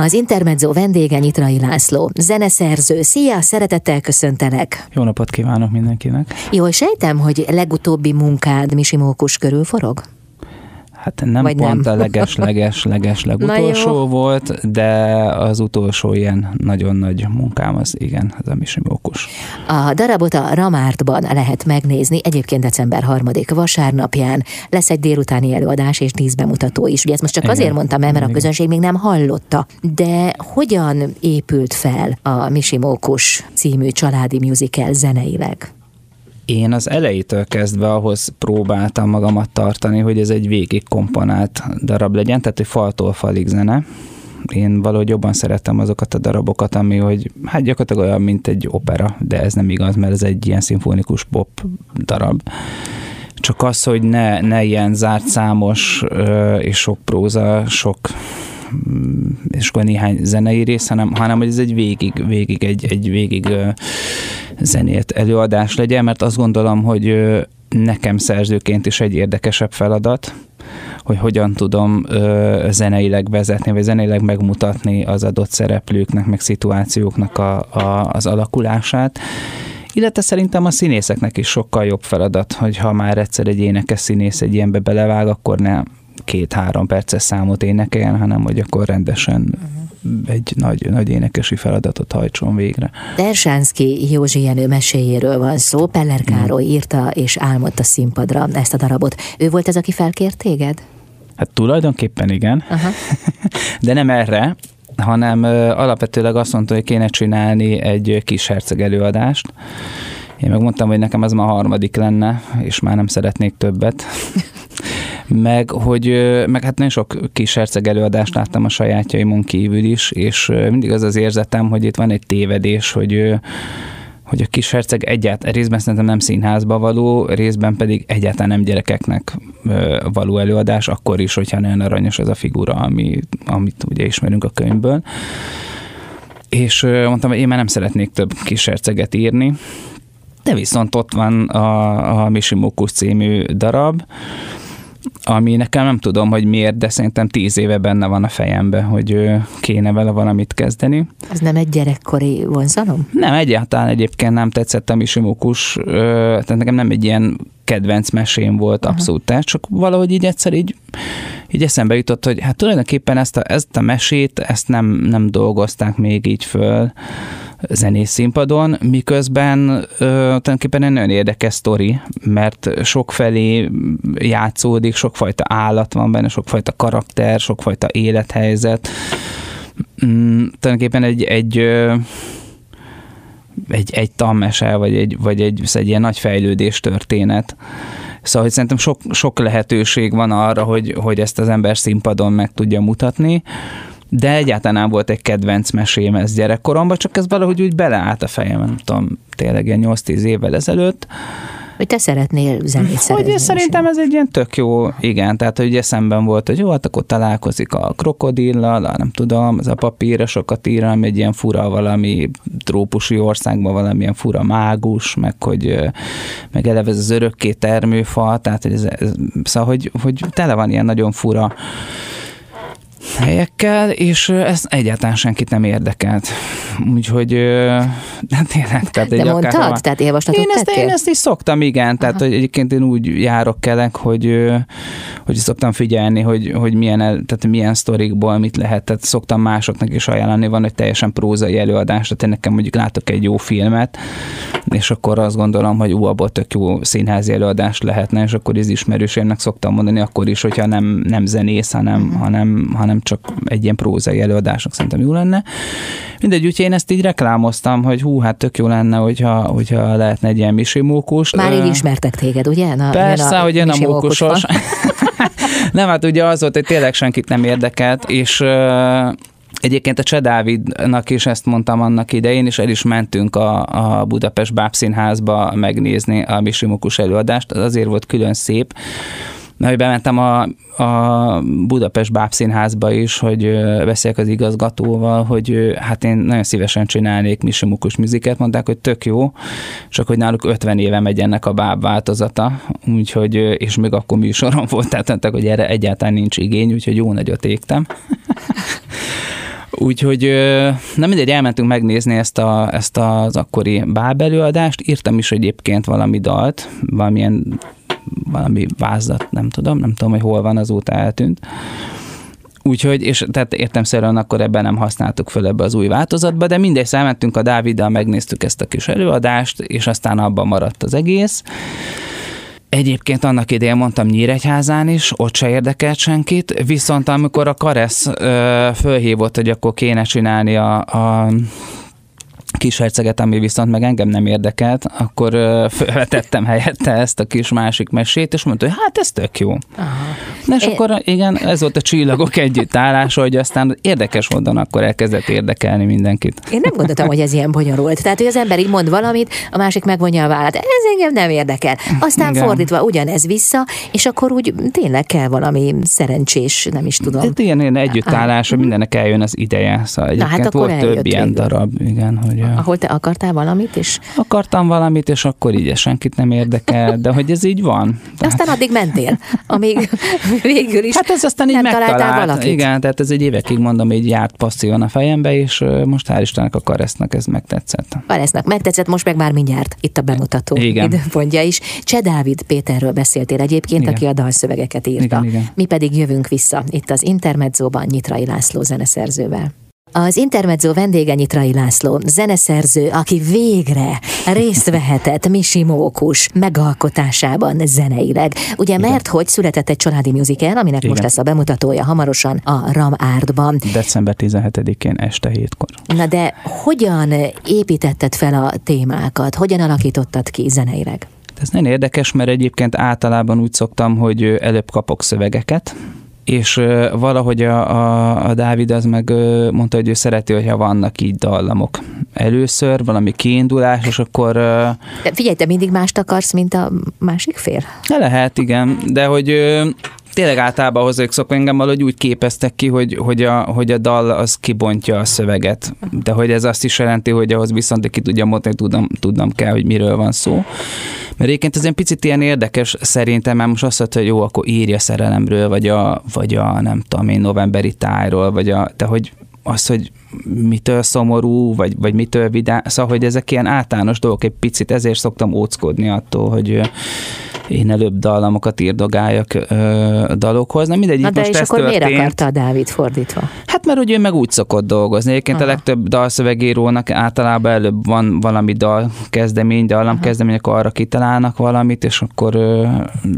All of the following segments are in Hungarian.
Az Intermezzo vendége Nyitrai László, zeneszerző. Szia, szeretettel köszöntelek. Jó napot kívánok mindenkinek. Jó, sejtem, hogy legutóbbi munkád Misimókus körül forog? Hát nem Vagy pont nem. a leges-leges-leges legutolsó volt, de az utolsó ilyen nagyon nagy munkám az igen, az a Misimókus. A darabot a Ramártban lehet megnézni, egyébként december 3 vasárnapján lesz egy délutáni előadás és díszbemutató is. Ugye ezt most csak igen. azért mondtam el, mert igen. a közönség még nem hallotta. De hogyan épült fel a Misimókus című családi musical zeneileg? Én az elejétől kezdve ahhoz próbáltam magamat tartani, hogy ez egy végig komponált darab legyen, tehát egy faltól falig zene. Én valahogy jobban szerettem azokat a darabokat, ami hogy hát gyakorlatilag olyan, mint egy opera, de ez nem igaz, mert ez egy ilyen szimfonikus pop darab csak az, hogy ne, ne ilyen zárt számos és sok próza, sok és akkor néhány zenei rész, hanem, hanem hogy ez egy végig, végig egy, egy végig zenét előadás legyen, mert azt gondolom, hogy nekem szerzőként is egy érdekesebb feladat, hogy hogyan tudom ö, zeneileg vezetni, vagy zeneileg megmutatni az adott szereplőknek, meg szituációknak a, a, az alakulását. Illetve szerintem a színészeknek is sokkal jobb feladat, hogy ha már egyszer egy énekes színész egy ilyenbe belevág, akkor ne két-három perces számot énekeljen, hanem hogy akkor rendesen uh-huh egy nagy, nagy énekesi feladatot hajtson végre. Dersánszki Józsi Jenő meséjéről van szó, Peller Károly mm. írta és álmodta színpadra ezt a darabot. Ő volt ez, aki felkért téged? Hát tulajdonképpen igen, Aha. de nem erre, hanem alapvetőleg azt mondta, hogy kéne csinálni egy kis herceg előadást. Én megmondtam, hogy nekem ez már a harmadik lenne, és már nem szeretnék többet. meg hogy meg hát nagyon sok kis herceg előadást láttam a sajátjaimon kívül is, és mindig az az érzetem, hogy itt van egy tévedés, hogy hogy a kis herceg egyáltalán, részben szerintem nem színházba való, részben pedig egyáltalán nem gyerekeknek való előadás, akkor is, hogyha nagyon aranyos ez a figura, ami, amit ugye ismerünk a könyvből. És mondtam, hogy én már nem szeretnék több kis herceget írni, de viszont ott van a, a Mishimokus című darab, ami nekem nem tudom, hogy miért, de szerintem tíz éve benne van a fejembe, hogy kéne vele valamit kezdeni. Ez nem egy gyerekkori vonzalom? Nem, egyáltalán egyébként nem tetszett a Misimukus, tehát nekem nem egy ilyen kedvenc mesém volt abszolút, tehát csak valahogy így egyszer így, így eszembe jutott, hogy hát tulajdonképpen ezt a, ezt a mesét, ezt nem, nem dolgozták még így föl, zenész színpadon, miközben ö, tulajdonképpen egy nagyon érdekes sztori, mert sokfelé játszódik, sokfajta állat van benne, sokfajta karakter, sokfajta élethelyzet. Mm, tulajdonképpen egy, egy egy, egy tammese, vagy egy, vagy egy, egy ilyen nagy fejlődés történet. Szóval, hogy szerintem sok, sok lehetőség van arra, hogy, hogy ezt az ember színpadon meg tudja mutatni, de egyáltalán nem volt egy kedvenc mesém ez gyerekkoromban, csak ez valahogy úgy beleállt a fejem, nem tudom, tényleg ilyen 8-10 évvel ezelőtt, hogy te szeretnél zenét szerezni. Hogy szerintem ez egy ilyen tök jó, igen, tehát hogy eszemben volt, hogy jó, hát akkor találkozik a krokodillal, a, nem tudom, az a papírra sokat ír, ami egy ilyen fura valami trópusi országban valamilyen fura mágus, meg hogy meg eleve ez az örökké termőfa, tehát hogy ez, ez, szóval, hogy, hogy tele van ilyen nagyon fura helyekkel, és ez egyáltalán senkit nem érdekelt. Úgyhogy de tényleg. Tehát de mondtad? Akár, tehát javaslatot én ezt, én ezt is szoktam, igen. Tehát hogy egyébként én úgy járok kelek, hogy, hogy szoktam figyelni, hogy, hogy milyen, tehát milyen sztorikból mit lehet. Tehát szoktam másoknak is ajánlani, van egy teljesen prózai előadás, tehát én nekem mondjuk látok egy jó filmet, és akkor azt gondolom, hogy ú, abból tök jó színházi előadás lehetne, és akkor az ismerősémnek szoktam mondani akkor is, hogyha nem, nem zenész, hanem, mm. hanem, hanem csak egy ilyen prózai előadásnak szerintem jó lenne. Mindegy, úgyhogy én ezt így reklámoztam, hogy hú, hát tök jó lenne, hogyha, hogyha lehetne egy ilyen misimókus. Már így ismertek téged, ugye? Na, Persze, a hogy jön a mókusos. nem, hát ugye az volt, hogy tényleg senkit nem érdekelt, és Egyébként a Cseh Dávidnak is ezt mondtam annak idején, és el is mentünk a, a Budapest Bábszínházba megnézni a Misimukus előadást. Az azért volt külön szép, mert hogy bementem a, a Budapest Bábszínházba is, hogy beszéljek az igazgatóval, hogy hát én nagyon szívesen csinálnék Misimukus műziket, mondták, hogy tök jó, csak hogy náluk 50 éve megy ennek a báb változata, úgyhogy, és még akkor műsorom volt, tehát mondták, hogy erre egyáltalán nincs igény, úgyhogy jó nagyot égtem. Úgyhogy nem mindegy, elmentünk megnézni ezt, a, ezt az akkori bábelőadást, írtam is egyébként valami dalt, valamilyen valami vázat, nem tudom, nem tudom, hogy hol van, azóta eltűnt. Úgyhogy, és tehát értemszerűen akkor ebben nem használtuk föl ebbe az új változatba, de mindegy, számentünk a Dáviddal, megnéztük ezt a kis előadást, és aztán abban maradt az egész. Egyébként annak idején mondtam Nyíregyházán is, ott se érdekelt senkit, viszont amikor a Karesz ö, fölhívott, hogy akkor kéne csinálni a, a kis herceget, ami viszont meg engem nem érdekelt, akkor felvetettem helyette ezt a kis másik mesét, és mondta, hogy hát ez tök jó. Aha. És Én... akkor igen, ez volt a csillagok együttállása, hogy aztán érdekes módon akkor elkezdett érdekelni mindenkit. Én nem gondoltam, hogy ez ilyen bonyolult. Tehát, hogy az ember így mond valamit, a másik megvonja a vállát. Ez engem nem érdekel. Aztán igen. fordítva ugyanez vissza, és akkor úgy tényleg kell valami szerencsés, nem is tudom. Tehát ilyen, ilyen együttállás, hogy mindennek eljön az ideje. Szóval Na, hát akkor volt több ilyen darab, igen, hogy ahol te akartál valamit is? Akartam valamit, és akkor így senkit nem érdekel, de hogy ez így van. De aztán addig mentél, amíg végül is Hát ez aztán így megtalált. Valakit. Igen, tehát ez egy évekig mondom, így járt passzívan a fejembe, és most hál' Istennek a Karesznak ez megtetszett. Karesznak megtetszett, most meg már mindjárt itt a bemutató igen. időpontja is. Cseh Dávid Péterről beszéltél egyébként, igen. aki a dalszövegeket írta. Igen, igen. Mi pedig jövünk vissza itt az Intermedzóban Nyitrai László zeneszerzővel. Az Intermezzo vendége Nyitrai László, zeneszerző, aki végre részt vehetett Misi Mókus megalkotásában zeneileg. Ugye Igen. mert hogy született egy családi musical, aminek Igen. most lesz a bemutatója hamarosan a Ram Artban. December 17-én este hétkor. Na de hogyan építetted fel a témákat? Hogyan alakítottad ki zeneileg? Ez nagyon érdekes, mert egyébként általában úgy szoktam, hogy előbb kapok szövegeket, és valahogy a, a, a Dávid az meg mondta, hogy ő szereti, hogyha vannak így dallamok. Először valami kiindulás, és akkor... De figyelj, te mindig mást akarsz, mint a másik fél? Lehet, igen, de hogy tényleg általában hozzájuk szokva engem valahogy úgy képeztek ki, hogy, hogy, a, hogy a dal az kibontja a szöveget. De hogy ez azt is jelenti, hogy ahhoz viszont ki tudja mondani, tudnom, tudnom kell, hogy miről van szó. Mert egyébként ez egy picit ilyen érdekes szerintem, mert most azt mondta, hogy jó, akkor írja szerelemről, vagy a, vagy a nem tudom én, novemberi tájról, vagy a, de hogy az, hogy mitől szomorú, vagy, vagy mitől vidám, szóval, hogy ezek ilyen általános dolgok egy picit, ezért szoktam óckodni attól, hogy én előbb dallamokat írdogáljak ö, dalokhoz. Nem mindegy, Na de most és akkor történt. miért akarta a Dávid fordítva? Hát mert ugye ő meg úgy szokott dolgozni. Egyébként Aha. a legtöbb dalszövegírónak általában előbb van valami dal kezdemény, dallamkezdemény, akkor arra kitalálnak valamit, és akkor,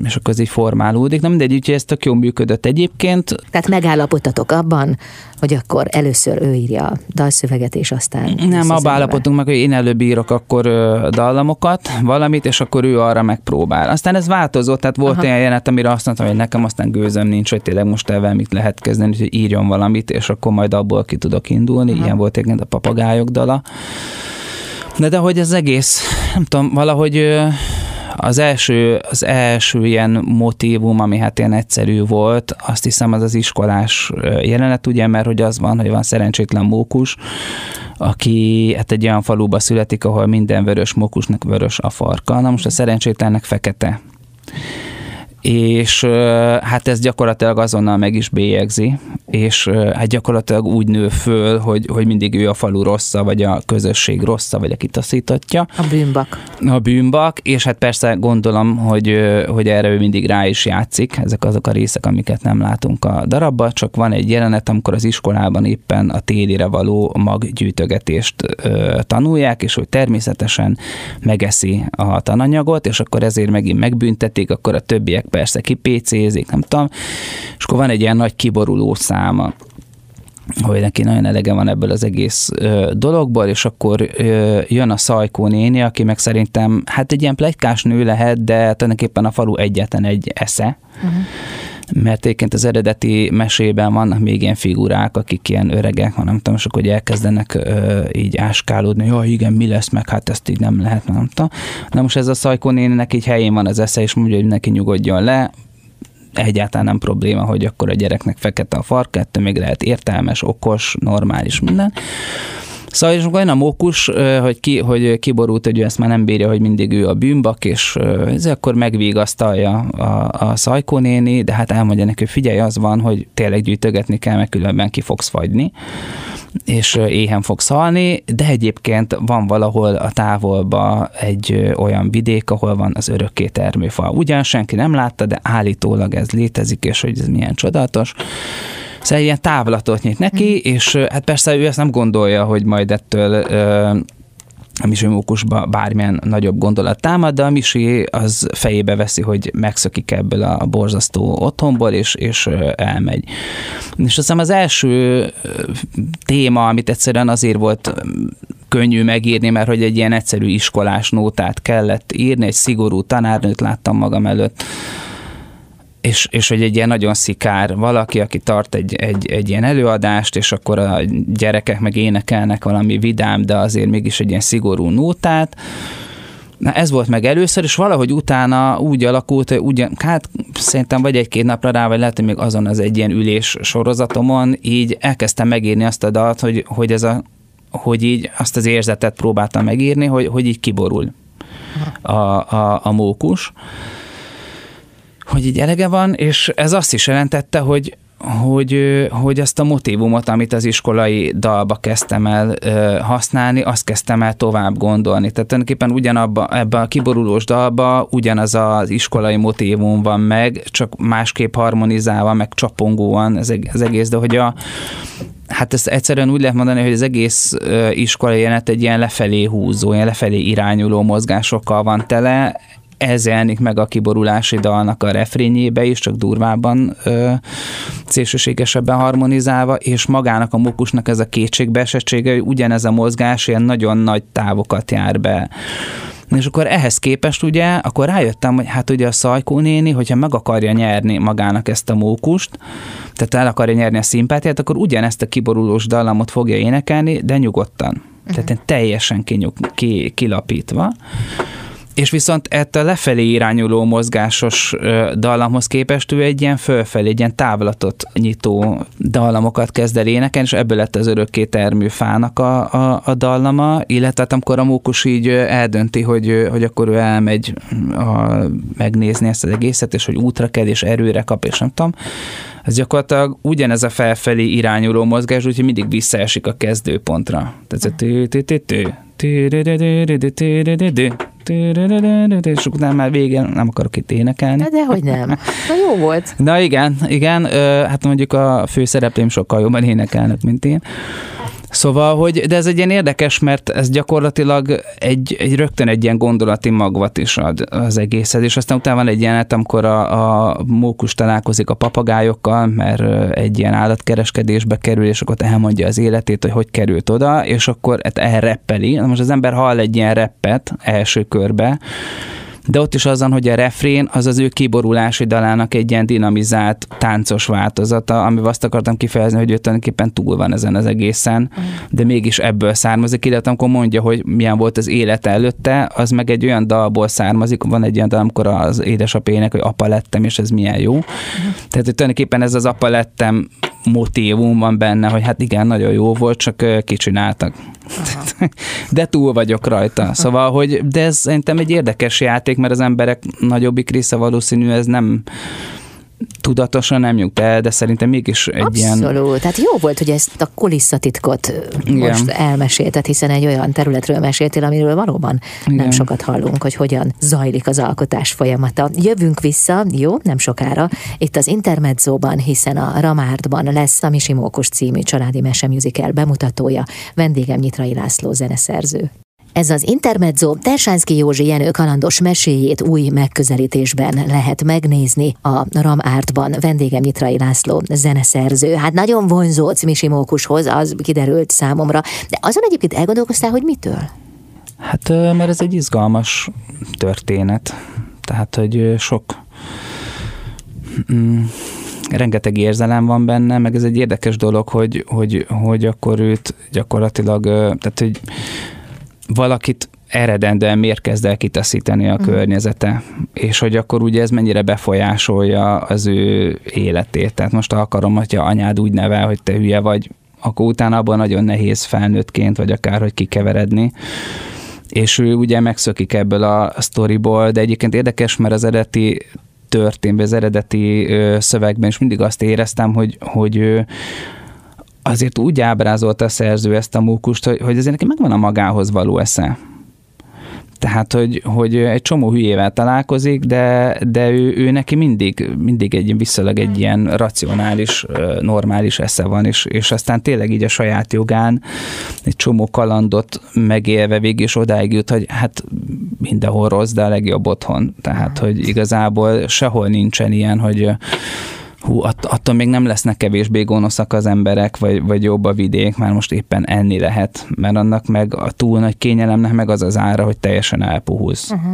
és akkor ez így formálódik. Nem mindegy, úgyhogy ez tök jól működött egyébként. Tehát megállapodtatok abban, hogy akkor először ő írja a dalszöveget, és aztán... Nem, abba állapodtunk meg, hogy én előbb írok akkor dallamokat, valamit, és akkor ő arra megpróbál. Aztán ez változott, tehát volt Aha. olyan jelenet, amire azt mondtam, hogy nekem aztán gőzöm nincs, hogy tényleg most ebben mit lehet kezdeni, hogy írjon valamit, és akkor majd abból ki tudok indulni. Aha. Ilyen volt egyébként a papagájok dala. De, de hogy az egész, nem tudom, valahogy az első, az első ilyen motívum, ami hát ilyen egyszerű volt, azt hiszem az az iskolás jelenet, ugye, mert hogy az van, hogy van szerencsétlen mókus, aki hát egy olyan faluba születik, ahol minden vörös mókusnak vörös a farka. Na most a szerencsétlennek fekete és hát ez gyakorlatilag azonnal meg is bélyegzi, és hát gyakorlatilag úgy nő föl, hogy, hogy mindig ő a falu rossza, vagy a közösség rossza, vagy aki taszítatja. A bűnbak. A bűnbak, és hát persze gondolom, hogy, hogy erre ő mindig rá is játszik, ezek azok a részek, amiket nem látunk a darabban, csak van egy jelenet, amikor az iskolában éppen a télire való maggyűjtögetést ö, tanulják, és hogy természetesen megeszi a tananyagot, és akkor ezért megint megbüntetik, akkor a többiek persze kipécézik, nem tudom, és akkor van egy ilyen nagy kiboruló száma hogy neki nagyon elege van ebből az egész ö, dologból, és akkor ö, jön a Szajkó néni, aki meg szerintem, hát egy ilyen plegykás nő lehet, de tulajdonképpen a falu egyetlen egy esze. Uh-huh mert egyébként az eredeti mesében vannak még ilyen figurák, akik ilyen öregek, hanem tudom, és akkor elkezdenek ö, így áskálódni, hogy igen, mi lesz meg, hát ezt így nem lehet, nem tudom. Na most ez a Szajkó néninek így helyén van az esze, és mondja, hogy neki nyugodjon le, egyáltalán nem probléma, hogy akkor a gyereknek fekete a farka, ettől még lehet értelmes, okos, normális minden. Szóval és olyan a mókus, hogy, ki, hogy kiborult, hogy ő ezt már nem bírja, hogy mindig ő a bűnbak, és ez akkor megvigasztalja a, a Szajkó néni, de hát elmondja neki, hogy figyelj, az van, hogy tényleg gyűjtögetni kell, mert különben ki fogsz fagyni. és éhen fog szalni, de egyébként van valahol a távolba egy olyan vidék, ahol van az örökké termőfa. Ugyan senki nem látta, de állítólag ez létezik, és hogy ez milyen csodálatos. Szóval ilyen távlatot nyit neki, mm. és hát persze ő ezt nem gondolja, hogy majd ettől a Misi Mókusba bármilyen nagyobb gondolat támad, de a Misi az fejébe veszi, hogy megszökik ebből a borzasztó otthonból, és, és elmegy. És azt hiszem az első téma, amit egyszerűen azért volt könnyű megírni, mert hogy egy ilyen egyszerű iskolás nótát kellett írni, egy szigorú tanárnőt láttam magam előtt, és, és hogy egy ilyen nagyon szikár valaki, aki tart egy, egy, egy ilyen előadást, és akkor a gyerekek meg énekelnek valami vidám, de azért mégis egy ilyen szigorú nótát, Na ez volt meg először, és valahogy utána úgy alakult, hogy ugyan, hát szerintem vagy egy-két napra rá, vagy lehet, hogy még azon az egy ilyen ülés sorozatomon, így elkezdtem megírni azt a dalt, hogy, hogy ez a hogy így azt az érzetet próbáltam megírni, hogy, hogy így kiborul a, a, a mókus hogy így elege van, és ez azt is jelentette, hogy hogy, hogy ezt a motivumot, amit az iskolai dalba kezdtem el használni, azt kezdtem el tovább gondolni. Tehát tulajdonképpen ugyanabba, ebben a kiborulós dalba ugyanaz az iskolai motivum van meg, csak másképp harmonizálva, meg csapongóan ez az egész, de hogy a, Hát ezt egyszerűen úgy lehet mondani, hogy az egész iskolai jelenet egy ilyen lefelé húzó, ilyen lefelé irányuló mozgásokkal van tele, ez jelenik meg a kiborulási dalnak a refrényébe is, csak durvábban ö, szélsőségesebben harmonizálva, és magának a mokusnak ez a kétségbeesettsége, hogy ugyanez a mozgás ilyen nagyon nagy távokat jár be. És akkor ehhez képest ugye, akkor rájöttem, hogy hát ugye a Szajkó néni, hogyha meg akarja nyerni magának ezt a mókust, tehát el akarja nyerni a szimpátiát, akkor ugyanezt a kiborulós dallamot fogja énekelni, de nyugodtan. Uh-huh. Tehát teljesen kinyug, ki, kilapítva és viszont ettől lefelé irányuló mozgásos dallamhoz képest ő egy ilyen fölfelé, egy ilyen távlatot nyitó dallamokat kezd el énekelni, és ebből lett az örökké termő fának a, a, a dallama, illetve hát amikor a mókus így eldönti, hogy, hogy akkor ő elmegy a, megnézni ezt az egészet, és hogy útra kell, és erőre kap, és nem tudom, ez gyakorlatilag ugyanez a felfelé irányuló mozgás, úgyhogy mindig visszaesik a kezdőpontra. Tehát és utána már végén nem akarok itt énekelni. De hogy nem. Na jó volt. Na igen, igen, hát mondjuk a főszereplőim sokkal jobban énekelnek, mint én. Szóval, hogy, de ez egy ilyen érdekes, mert ez gyakorlatilag egy, egy rögtön egy ilyen gondolati magvat is ad az egészhez, és aztán utána van egy jelenet, amikor a, a mókus találkozik a papagájokkal, mert egy ilyen állatkereskedésbe kerül, és akkor elmondja az életét, hogy hogy került oda, és akkor hát elreppeli. Most az ember hall egy ilyen reppet első körbe, de ott is azon, hogy a refrén az az ő kiborulási dalának egy ilyen dinamizált, táncos változata, amivel azt akartam kifejezni, hogy ő tulajdonképpen túl van ezen az egészen, de mégis ebből származik, illetve amikor mondja, hogy milyen volt az élet előtte, az meg egy olyan dalból származik, van egy olyan dal, amikor az édesapének, hogy apa lettem, és ez milyen jó. Tehát, hogy tulajdonképpen ez az apa lettem motívum van benne, hogy hát igen, nagyon jó volt, csak kicsináltak. De túl vagyok rajta. Szóval, hogy de ez szerintem egy érdekes játék, mert az emberek nagyobbik része valószínű ez nem tudatosan nem jut el, de szerintem mégis egy Abszolút. ilyen... Abszolút. Tehát jó volt, hogy ezt a kulisszatitkot Igen. most elmesélted, hiszen egy olyan területről meséltél, amiről valóban Igen. nem sokat hallunk, hogy hogyan zajlik az alkotás folyamata. Jövünk vissza, jó, nem sokára, itt az Intermedzóban, hiszen a Ramárdban lesz a Misi Mókus című családi mesemusical bemutatója. Vendégem Nyitrai László zeneszerző. Ez az Intermezzo Tersánszki Józsi Jenő kalandos meséjét új megközelítésben lehet megnézni a Ram Artban. Vendégem Nyitrai László, zeneszerző. Hát nagyon vonzódsz Misi Mókushoz, az kiderült számomra. De azon egyébként elgondolkoztál, hogy mitől? Hát, mert ez egy izgalmas történet. Tehát, hogy sok mm, rengeteg érzelem van benne, meg ez egy érdekes dolog, hogy, hogy, hogy akkor őt gyakorlatilag, tehát, hogy valakit eredendően miért kezd el kitaszítani a mm. környezete, és hogy akkor ugye ez mennyire befolyásolja az ő életét. Tehát most akarom, hogyha anyád úgy nevel, hogy te hülye vagy, akkor utána abban nagyon nehéz felnőttként, vagy akár, hogy kikeveredni. És ő ugye megszökik ebből a sztoriból, de egyébként érdekes, mert az eredeti történetben, az eredeti szövegben is mindig azt éreztem, hogy, hogy ő azért úgy ábrázolta a szerző ezt a mókust, hogy, hogy azért neki megvan a magához való esze. Tehát, hogy, hogy egy csomó hülyével találkozik, de, de ő, ő neki mindig, mindig egy visszalag egy ilyen racionális, normális esze van, és, és aztán tényleg így a saját jogán egy csomó kalandot megélve végig is odáig jut, hogy hát mindenhol rossz, de a legjobb otthon. Tehát, hogy igazából sehol nincsen ilyen, hogy hú, att, attól még nem lesznek kevésbé gonoszak az emberek, vagy, vagy jobb a vidék, már most éppen enni lehet, mert annak meg a túl nagy kényelemnek meg az az ára, hogy teljesen elpuhulsz. Uh-huh.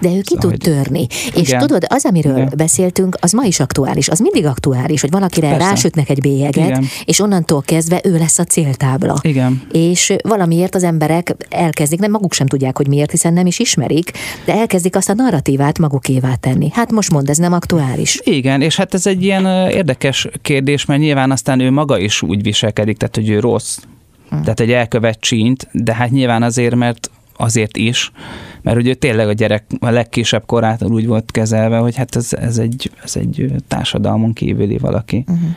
De ő ki szóval, tud hogy... törni. És igen. tudod, az, amiről igen. beszéltünk, az ma is aktuális, az mindig aktuális, hogy valakire Persze. rásütnek egy bélyeget, igen. és onnantól kezdve ő lesz a céltábla. Igen. És valamiért az emberek elkezdik, nem maguk sem tudják, hogy miért, hiszen nem is ismerik, de elkezdik azt a narratívát magukévá tenni. Hát most mond, ez nem aktuális. Igen, és hát ez egy ilyen ilyen érdekes kérdés, mert nyilván aztán ő maga is úgy viselkedik, tehát hogy ő rossz. Hm. Tehát egy elkövet csínt, de hát nyilván azért, mert azért is, mert ugye tényleg a gyerek a legkisebb korától úgy volt kezelve, hogy hát ez, ez, egy, ez egy társadalmon kívüli valaki. Uh-huh.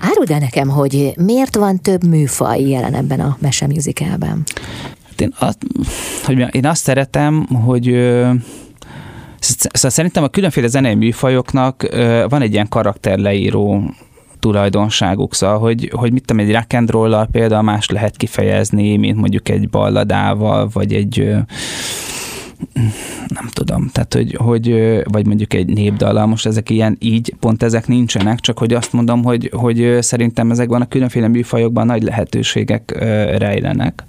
Áruld el nekem, hogy miért van több műfaj jelen ebben a meseműzikában? Hát én, azt, hogy én azt szeretem, hogy Szóval szerintem a különféle zenei műfajoknak van egy ilyen karakterleíró tulajdonságuk, szóval, hogy, hogy mit tudom, egy rock and roll például más lehet kifejezni, mint mondjuk egy balladával, vagy egy nem tudom, tehát hogy, hogy vagy mondjuk egy népdala, most ezek ilyen így, pont ezek nincsenek, csak hogy azt mondom, hogy, hogy szerintem ezekben a különféle műfajokban nagy lehetőségek rejlenek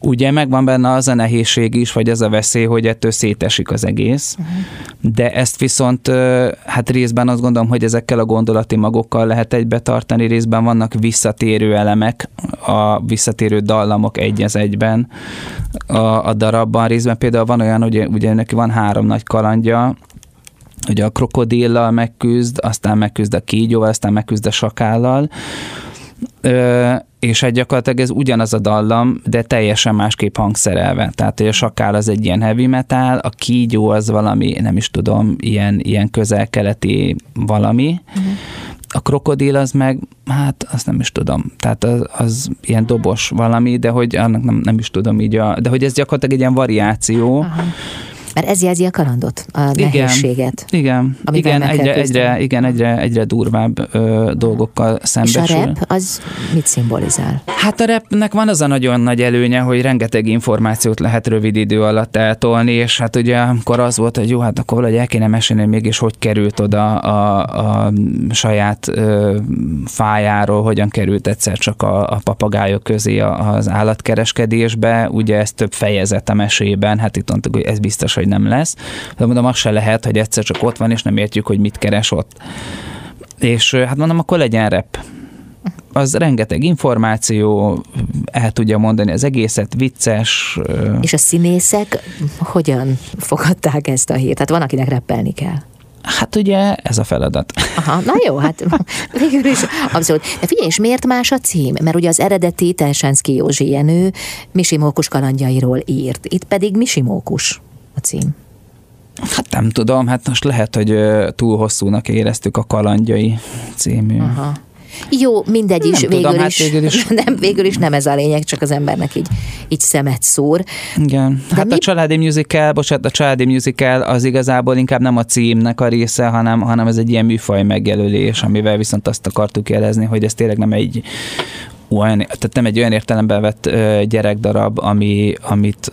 ugye megvan benne az a nehézség is, vagy az a veszély, hogy ettől szétesik az egész, uh-huh. de ezt viszont hát részben azt gondolom, hogy ezekkel a gondolati magokkal lehet egybe tartani, részben vannak visszatérő elemek, a visszatérő dallamok egy az egyben a, a darabban, részben például van olyan, hogy ugye neki van három nagy kalandja, hogy a krokodillal megküzd, aztán megküzd a kígyóval, aztán megküzd a sakállal, Ö, és egy gyakorlatilag ez ugyanaz a dallam, de teljesen másképp hangszerelve. Tehát, hogy a sakál az egy ilyen heavy metal, a kígyó az valami, nem is tudom, ilyen, ilyen közel-keleti valami, uh-huh. a krokodil az meg, hát azt nem is tudom, tehát az, az ilyen dobos valami, de hogy annak nem, nem is tudom így, a, de hogy ez gyakorlatilag egy ilyen variáció, uh-huh mert ez jelzi a kalandot, a igen, nehézséget. Igen, igen egyre, egyre, igen egyre, egyre durvább ö, dolgokkal szembesül. És a rap, az mit szimbolizál? Hát a rapnek van az a nagyon nagy előnye, hogy rengeteg információt lehet rövid idő alatt eltolni, és hát ugye amikor az volt, hogy jó, hát akkor valahogy el kéne mesélni, hogy mégis hogy került oda a, a saját ö, fájáról, hogyan került egyszer csak a, a papagájok közé az állatkereskedésbe, ugye ez több fejezet a mesében, hát itt mondtuk, hogy ez biztos, hogy nem lesz. De mondom, az se lehet, hogy egyszer csak ott van, és nem értjük, hogy mit keres ott. És hát mondom, akkor legyen rep. Az rengeteg információ, el tudja mondani az egészet, vicces. És a színészek hogyan fogadták ezt a hírt? Tehát van, akinek reppelni kell. Hát ugye ez a feladat. Aha, na jó, hát végül is abszolút. De figyelj, és miért más a cím? Mert ugye az eredeti Telsenszki Józsi Jenő Misimókus kalandjairól írt. Itt pedig Misimókus a cím? Hát nem tudom, hát most lehet, hogy túl hosszúnak éreztük a kalandjai című. Aha. Jó, mindegy is, végül, tudom, is, hát végül is. Nem, végül is nem ez a lényeg, csak az embernek így, így szemet szúr. Igen. De hát mi... a családi musical, bocsánat, a családi musical az igazából inkább nem a címnek a része, hanem, hanem ez egy ilyen műfaj megjelölés, amivel viszont azt akartuk jelezni, hogy ez tényleg nem egy olyan, tehát nem egy olyan értelemben vett gyerekdarab, ami, amit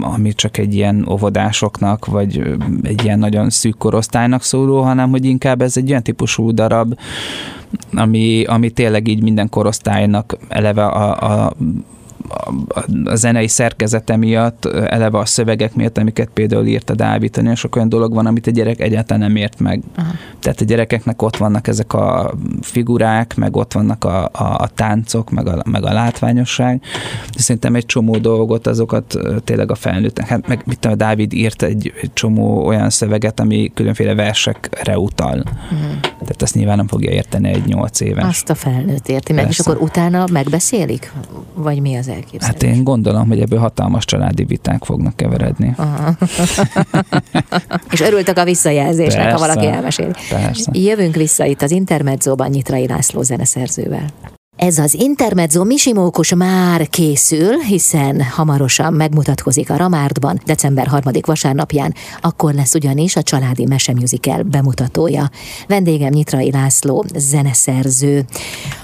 ami csak egy ilyen óvodásoknak, vagy egy ilyen nagyon szűk korosztálynak szóló, hanem hogy inkább ez egy olyan típusú darab, ami, ami tényleg így minden korosztálynak eleve a, a a zenei szerkezete miatt, eleve a szövegek miatt, amiket például írta Dávid, nagyon sok olyan dolog van, amit a gyerek egyáltalán nem ért meg. Aha. Tehát a gyerekeknek ott vannak ezek a figurák, meg ott vannak a, a, a táncok, meg a, meg a látványosság. De szerintem egy csomó dolgot, azokat tényleg a felnőttek, hát meg mit tudom, Dávid írt egy, egy csomó olyan szöveget, ami különféle versekre utal. Uh-huh. Tehát ezt nyilván nem fogja érteni egy nyolc éves. Azt a felnőtt érti meg, Persze. és akkor utána megbeszélik? Vagy mi az elképzelés? Hát én gondolom, hogy ebből hatalmas családi viták fognak keveredni. és örültek a visszajelzésnek, Persze. ha valaki elmeséli. Persze. Jövünk vissza itt az Intermedzóban Nyitrai László zeneszerzővel. Ez az Intermezzo Misimókus már készül, hiszen hamarosan megmutatkozik a Ramártban, december 3. vasárnapján, akkor lesz ugyanis a Családi Mesemusical bemutatója. Vendégem Nyitrai László, zeneszerző.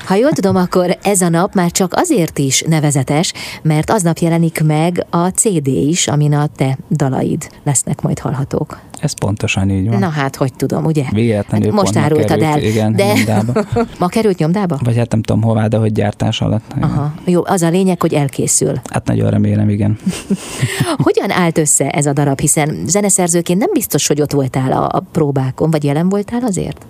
Ha jól tudom, akkor ez a nap már csak azért is nevezetes, mert aznap jelenik meg a CD is, amin a te dalaid lesznek majd hallhatók. Ez pontosan így van. Na hát, hogy tudom, ugye? Véletlenül hát most árultad került, el. Igen, de... nyomdába. Ma került nyomdába? Vagy hát nem tudom hová, de hogy gyártás alatt. Aha. Jó, az a lényeg, hogy elkészül. Hát nagyon remélem, igen. Hogyan állt össze ez a darab, hiszen zeneszerzőként nem biztos, hogy ott voltál a, a próbákon, vagy jelen voltál azért?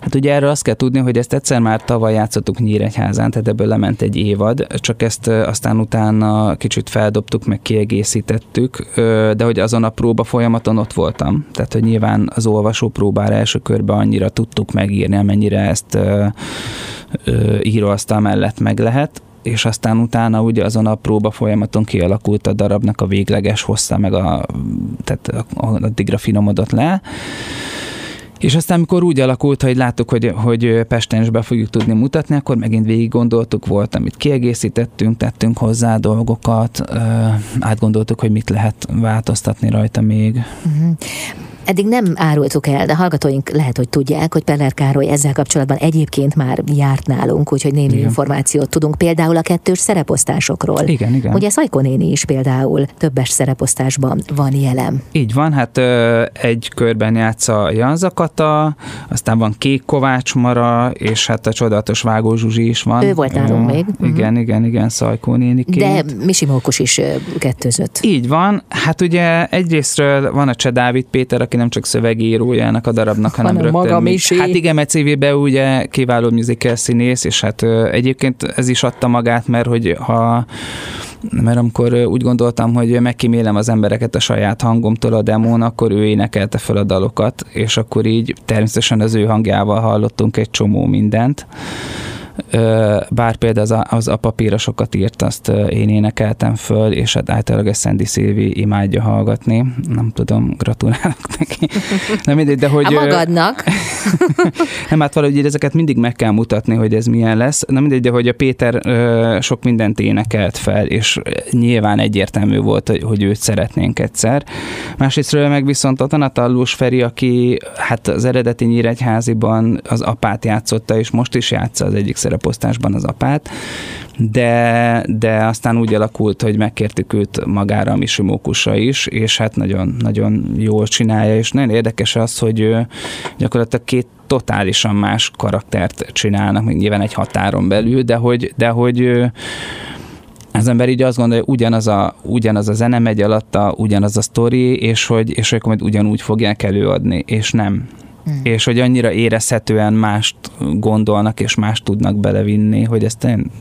Hát ugye erről azt kell tudni, hogy ezt egyszer már tavaly játszottuk Nyíregyházán, tehát ebből lement egy évad, csak ezt aztán utána kicsit feldobtuk, meg kiegészítettük, de hogy azon a próba folyamaton ott voltam. Tehát, hogy nyilván az olvasó próbára első körben annyira tudtuk megírni, amennyire ezt íróasztal mellett meg lehet, és aztán utána ugye azon a próba folyamaton kialakult a darabnak a végleges hossza, meg a, tehát addigra finomodott le. És aztán, amikor úgy alakult, hogy láttuk, hogy, hogy Pesten is be fogjuk tudni mutatni, akkor megint végig gondoltuk, volt, amit kiegészítettünk, tettünk hozzá dolgokat, átgondoltuk, hogy mit lehet változtatni rajta még. Uh-huh. Eddig nem árultuk el, de hallgatóink lehet, hogy tudják, hogy Peller Károly ezzel kapcsolatban egyébként már járt nálunk, úgyhogy némi igen. információt tudunk például a kettős szereposztásokról. Igen, igen. Ugye Szajko néni is például többes szereposztásban van jelen. Így van, hát egy körben játsza Jan Zakata, aztán van Kék Kovács Mara, és hát a csodálatos Vágó Zsuzsi is van. Ő volt nálunk még. Igen, uh-huh. igen, igen, Szajkó néni De Misi Mókus is kettőzött. Így van, hát ugye egyrésztről van a Cseh Dávid Péter, aki nem csak szövegírója ennek a darabnak, hanem, hanem rögtön... Maga is. Hát igen, mert CV-be ugye kiváló musical színész, és hát egyébként ez is adta magát, mert hogy ha mert amikor úgy gondoltam, hogy megkímélem az embereket a saját hangomtól a demón, akkor ő énekelte fel a dalokat, és akkor így természetesen az ő hangjával hallottunk egy csomó mindent bár például az, az a papírosokat írt, azt én énekeltem föl, és hát általában Sandy Szilvi imádja hallgatni. Nem tudom, gratulálok neki. Nem mindegy, de hogy... A magadnak. nem, hát valahogy ezeket mindig meg kell mutatni, hogy ez milyen lesz. Nem mindegy, de hogy a Péter sok mindent énekelt fel, és nyilván egyértelmű volt, hogy, hogy őt szeretnénk egyszer. Másrésztről meg viszont a Tanatallós Feri, aki hát az eredeti Nyíregyháziban az apát játszotta, és most is játsza az egyik szereposztásban az apát, de, de aztán úgy alakult, hogy megkértük őt magára a Misimókusra is, és hát nagyon, nagyon jól csinálja, és nagyon érdekes az, hogy gyakorlatilag két totálisan más karaktert csinálnak, még nyilván egy határon belül, de hogy, de hogy az ember így azt gondolja, hogy ugyanaz a, ugyanaz a zene megy alatta, ugyanaz a sztori, és hogy, és hogy majd ugyanúgy fogják előadni, és nem hmm. és hogy annyira érezhetően mást gondolnak, és mást tudnak belevinni, hogy ez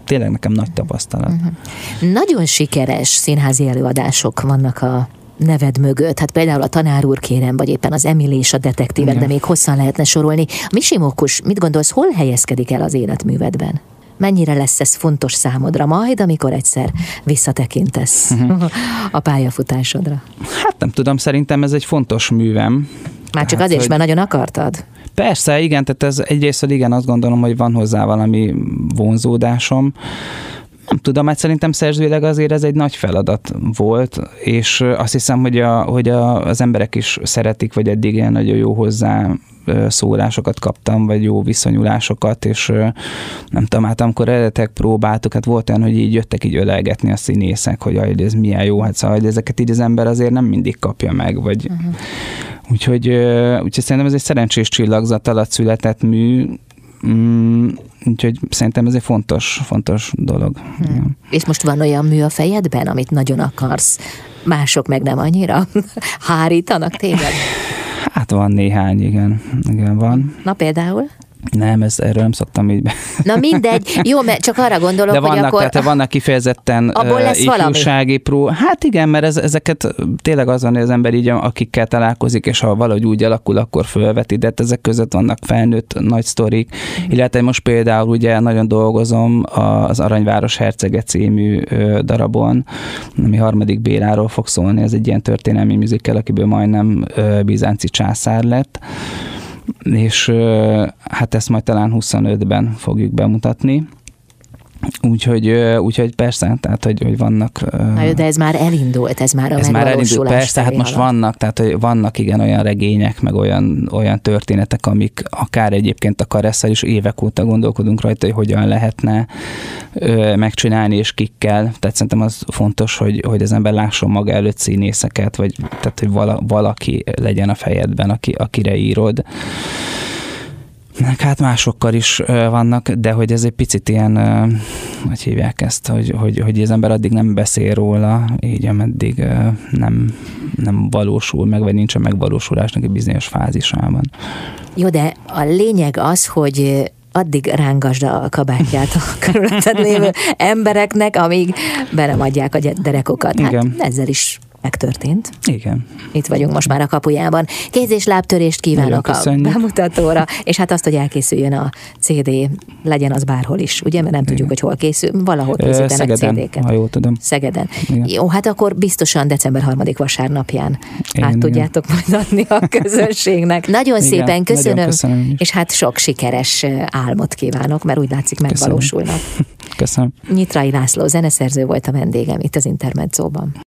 tényleg nekem nagy tapasztalat. Hmm. Nagyon sikeres színházi előadások vannak a neved mögött, hát például a tanár úr kérem, vagy éppen az Emily és a detektívek, Igen. de még hosszan lehetne sorolni. Misimókus, mit gondolsz, hol helyezkedik el az életművedben? Mennyire lesz ez fontos számodra majd, amikor egyszer visszatekintesz uh-huh. a pályafutásodra? Hát nem tudom, szerintem ez egy fontos művem. Már csak hát, azért hogy... mert nagyon akartad? Persze, igen, tehát ez egyrészt igen, azt gondolom, hogy van hozzá valami vonzódásom. Nem tudom, hát szerintem szerzőleg azért ez egy nagy feladat volt, és azt hiszem, hogy, a, hogy a, az emberek is szeretik, vagy eddig ilyen nagyon jó hozzá szólásokat kaptam, vagy jó viszonyulásokat, és nem tudom, hát amikor eredetek próbáltuk, hát volt olyan, hogy így jöttek így ölelgetni a színészek, hogy aj, ez milyen jó, hát szóval, hogy ezeket így az ember azért nem mindig kapja meg, vagy uh-huh. Úgyhogy, úgyhogy szerintem ez egy szerencsés csillagzat alatt született mű, Mm, úgyhogy szerintem ez egy fontos, fontos dolog. Hmm. És most van olyan mű a fejedben, amit nagyon akarsz, mások meg nem annyira? Hárítanak tényleg? Hát van néhány, igen. Igen, van. Na például? Nem, ez, erről nem szoktam így be. Na mindegy, jó, mert csak arra gondolok, De vannak, hogy akkor... Tehát vannak kifejezetten abból lesz ifjúsági pró. Hát igen, mert ez, ezeket tényleg az van, hogy az ember így, akikkel találkozik, és ha valahogy úgy alakul, akkor fölveti, de hát ezek között vannak felnőtt nagy sztorik. Illetve most például ugye nagyon dolgozom az Aranyváros Hercege című darabon, ami harmadik Béláról fog szólni, ez egy ilyen történelmi műzikkel, akiből majdnem bizánci császár lett és hát ezt majd talán 25-ben fogjuk bemutatni Úgyhogy, úgyhogy persze, tehát hogy, hogy vannak... Na jó, de ez már elindult, ez már a Ez már elindult, persze, hát most alatt. vannak, tehát hogy vannak igen olyan regények, meg olyan, olyan történetek, amik akár egyébként a karesszel is évek óta gondolkodunk rajta, hogy hogyan lehetne ö, megcsinálni, és kikkel. Tehát szerintem az fontos, hogy, hogy az ember lásson maga előtt színészeket, vagy tehát, hogy vala, valaki legyen a fejedben, aki, akire írod. Meg hát másokkal is vannak, de hogy ez egy picit ilyen, hogy hívják ezt, hogy, hogy, hogy az ember addig nem beszél róla, így ameddig nem, nem valósul meg, vagy nincs a megvalósulásnak egy bizonyos fázisában. Jó, de a lényeg az, hogy addig rángasd a kabátját a körülötted lévő embereknek, amíg be nem adják a derekokat. Hát Igen. ezzel is megtörtént. Igen. Itt vagyunk most már a kapujában. Kéz- és lábtörést kívánok a bemutatóra, és hát azt, hogy elkészüljön a CD, legyen az bárhol is, ugye, mert nem Igen. tudjuk, hogy hol készül, valahol készítenek CD-ket. ha jól tudom. Szegeden. Igen. Jó, hát akkor biztosan december harmadik vasárnapján Igen, át tudjátok igen. majd adni a közönségnek. Nagyon Igen, szépen köszönöm, nagyon köszönöm és hát sok sikeres álmot kívánok, mert úgy látszik megvalósulnak. Köszönöm. Nyitrai László zeneszerző volt a vendégem itt az Intermedzóban.